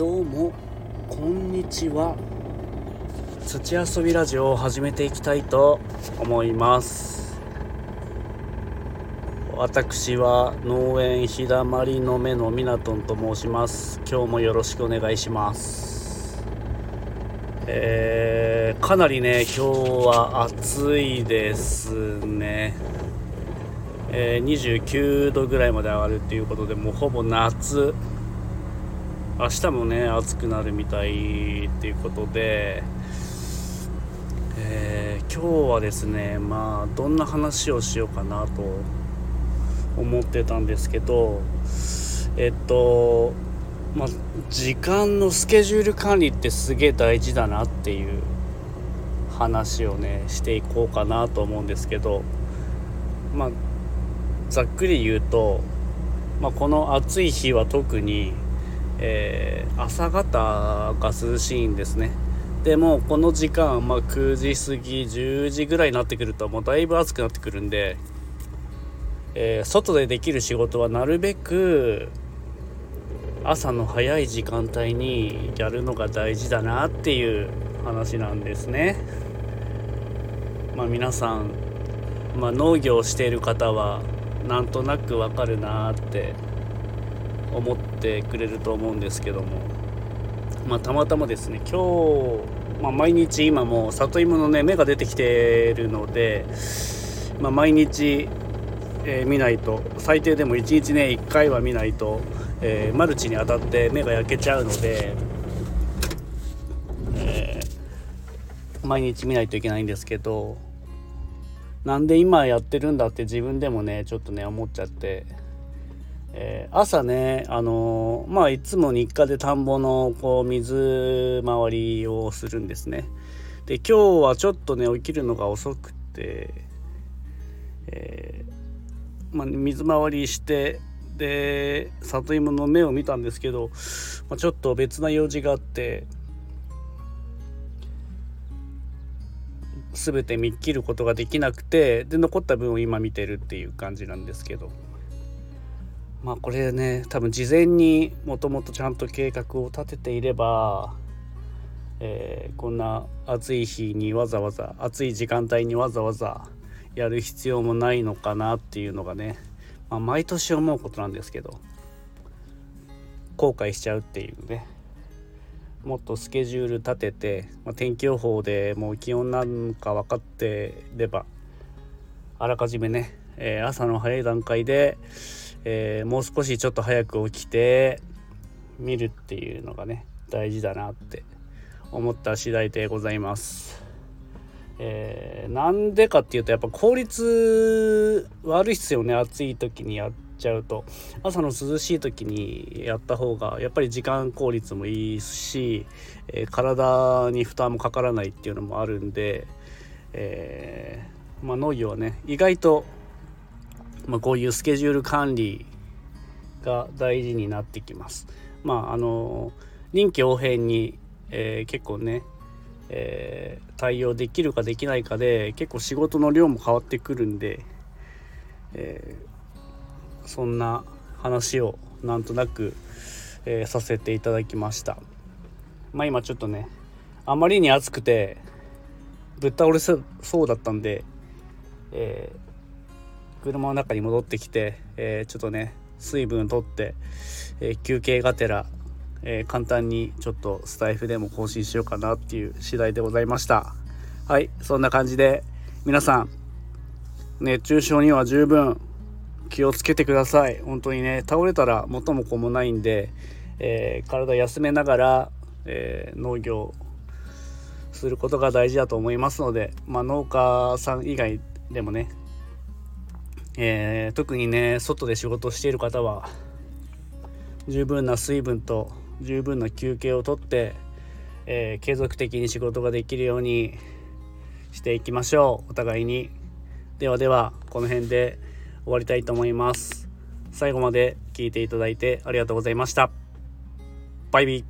どうもこんにちは。土遊びラジオを始めていきたいと思います。私は農園日だまりの目のみなとんと申します。今日もよろしくお願いします。えー、かなりね今日は暑いですね。えー、29度ぐらいまで上がるっていうことでもうほぼ夏明日もね暑くなるみたいっていうことで、えー、今日はですねまあどんな話をしようかなと思ってたんですけどえっとまあ時間のスケジュール管理ってすげえ大事だなっていう話をねしていこうかなと思うんですけどまあざっくり言うと、まあ、この暑い日は特にえー、朝方が涼しいんですねでもこの時間、まあ、9時過ぎ10時ぐらいになってくるともうだいぶ暑くなってくるんで、えー、外でできる仕事はなるべく朝の早い時間帯にやるのが大事だなっていう話なんですね。まあ、皆さん、まあ、農業をしている方はなんとなくわかるなって思ってくれると思うんですけども、まあ、たまたまですね今日、まあ、毎日今もう里芋のね芽が出てきてるので、まあ、毎日、えー、見ないと最低でも1日ね1回は見ないと、えー、マルチに当たって芽が焼けちゃうので、えー、毎日見ないといけないんですけどなんで今やってるんだって自分でもねちょっとね思っちゃって。えー、朝ね、あのー、まあいつも日課で田んぼのこう水回りをするんですね。で今日はちょっとね起きるのが遅くて、えー、まあ、水回りしてで里芋の芽を見たんですけど、まあ、ちょっと別な用事があって全て見切ることができなくてで残った分を今見てるっていう感じなんですけど。まあこれね多分事前にもともとちゃんと計画を立てていれば、えー、こんな暑い日にわざわざ暑い時間帯にわざわざやる必要もないのかなっていうのがね、まあ、毎年思うことなんですけど後悔しちゃうっていうね。もっとスケジュール立てて、まあ、天気予報でもう気温なんか分かってればあらかじめね、えー、朝の早い段階でえー、もう少しちょっと早く起きて見るっていうのがね大事だなって思った次第でございます。えー、なんでかっていうとやっぱ効率悪いっすよね暑い時にやっちゃうと朝の涼しい時にやった方がやっぱり時間効率もいいし、えー、体に負担もかからないっていうのもあるんで、えー、まあ、農業はね意外とまあ、こういうスケジュール管理が大事になってきます。まああの臨機応変に、えー、結構ね、えー、対応できるかできないかで結構仕事の量も変わってくるんで、えー、そんな話をなんとなく、えさせていただきました。まあ今ちょっとねあまりに暑くてぶっ倒れそうだったんで、えー車の中に戻ってきて、え、ちょっとね水分とって、え、休憩がてら、え、簡単にちょっとスタイフでも更新しようかなっていう次第でございました。はいそんな感じで皆さん熱中症には十分気をつけてください。本当にね倒れたら元も子もないんで、え体休めながら、え農業することが大事だと思いますので、まあ、農家さん以外でもねえー、特にね外で仕事している方は十分な水分と十分な休憩をとって、えー、継続的に仕事ができるようにしていきましょう。お互いに。ではではこの辺で終わりたいと思います。最後まで聞いていただいてありがとうございました。バイビー。